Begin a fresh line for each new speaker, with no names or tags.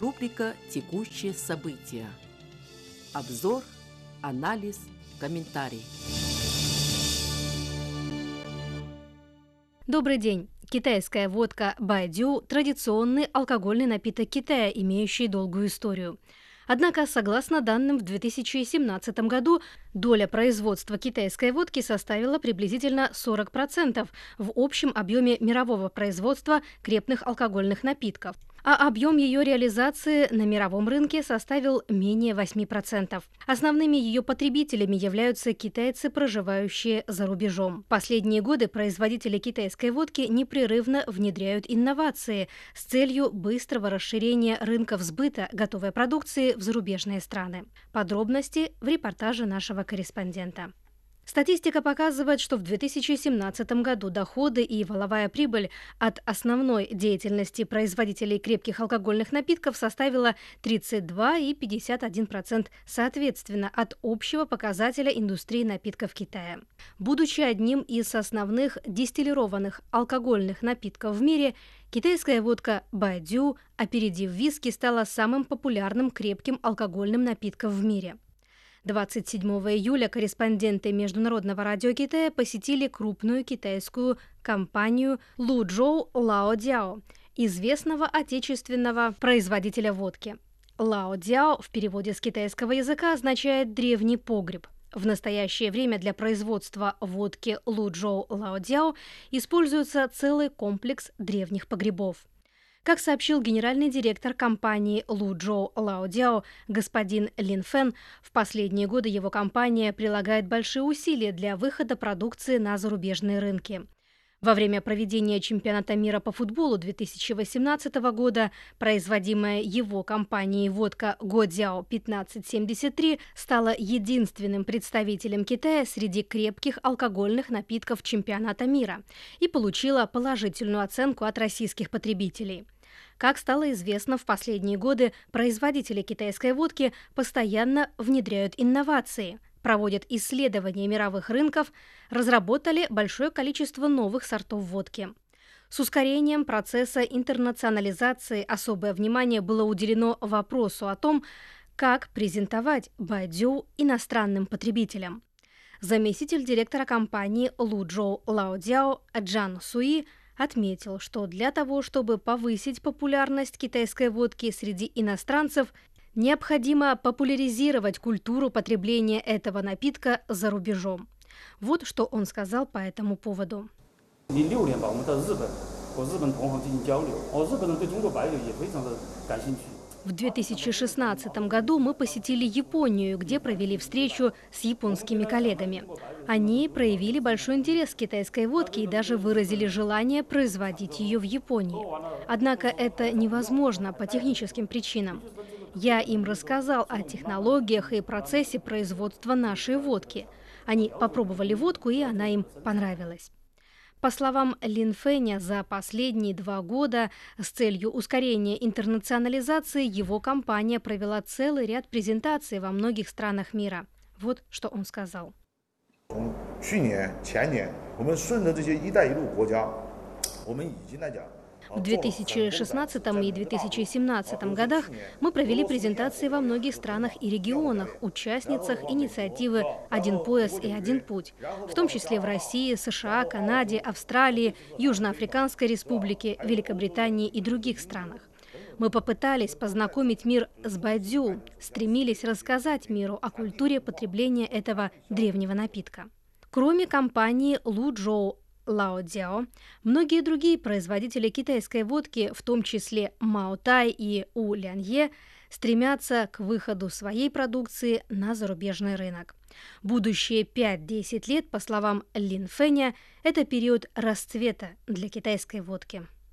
Рубрика «Текущие события». Обзор, анализ, комментарий.
Добрый день. Китайская водка Байдю – традиционный алкогольный напиток Китая, имеющий долгую историю. Однако, согласно данным, в 2017 году доля производства китайской водки составила приблизительно 40% в общем объеме мирового производства крепных алкогольных напитков – а объем ее реализации на мировом рынке составил менее 8%. Основными ее потребителями являются китайцы, проживающие за рубежом. Последние годы производители китайской водки непрерывно внедряют инновации с целью быстрого расширения рынков сбыта готовой продукции в зарубежные страны. Подробности в репортаже нашего корреспондента. Статистика показывает, что в 2017 году доходы и валовая прибыль от основной деятельности производителей крепких алкогольных напитков составила 32 и 51% соответственно от общего показателя индустрии напитков Китая. Будучи одним из основных дистиллированных алкогольных напитков в мире, китайская водка Байдю, опередив виски, стала самым популярным крепким алкогольным напитком в мире – 27 июля корреспонденты Международного радио Китая посетили крупную китайскую компанию Луджоу Лао Дяо, известного отечественного производителя водки. Лао Дяо в переводе с китайского языка означает «древний погреб». В настоящее время для производства водки Луджоу Лао Дяо используется целый комплекс древних погребов. Как сообщил генеральный директор компании Луджоу Лаодяо господин Лин Фэн, в последние годы его компания прилагает большие усилия для выхода продукции на зарубежные рынки. Во время проведения чемпионата мира по футболу 2018 года производимая его компанией водка Годзяо 1573 стала единственным представителем Китая среди крепких алкогольных напитков чемпионата мира и получила положительную оценку от российских потребителей. Как стало известно, в последние годы производители китайской водки постоянно внедряют инновации – проводят исследования мировых рынков, разработали большое количество новых сортов водки. С ускорением процесса интернационализации особое внимание было уделено вопросу о том, как презентовать Байдю иностранным потребителям. Заместитель директора компании Луджоу Лаодяо Джан Суи отметил, что для того, чтобы повысить популярность китайской водки среди иностранцев, Необходимо популяризировать культуру потребления этого напитка за рубежом. Вот что он сказал по этому поводу. В 2016 году мы посетили Японию, где провели встречу с японскими коллегами. Они проявили большой интерес к китайской водке и даже выразили желание производить ее в Японии. Однако это невозможно по техническим причинам. Я им рассказал о технологиях и процессе производства нашей водки. Они попробовали водку, и она им понравилась. По словам Лин Фэня, за последние два года с целью ускорения интернационализации его компания провела целый ряд презентаций во многих странах мира. Вот что он сказал. 去年、前年，我们顺着这些“一带一路”国家，我们已经来讲。 В 2016 и 2017 годах мы провели презентации во многих странах и регионах, участницах инициативы «Один пояс и один путь», в том числе в России, США, Канаде, Австралии, Южноафриканской республике, Великобритании и других странах. Мы попытались познакомить мир с Байдзю, стремились рассказать миру о культуре потребления этого древнего напитка. Кроме компании Луджоу Лао Дзяо, многие другие производители китайской водки, в том числе Мао Тай и У Лянье, стремятся к выходу своей продукции на зарубежный рынок. Будущие 5-10 лет, по словам Лин Фэня, это период расцвета для китайской водки.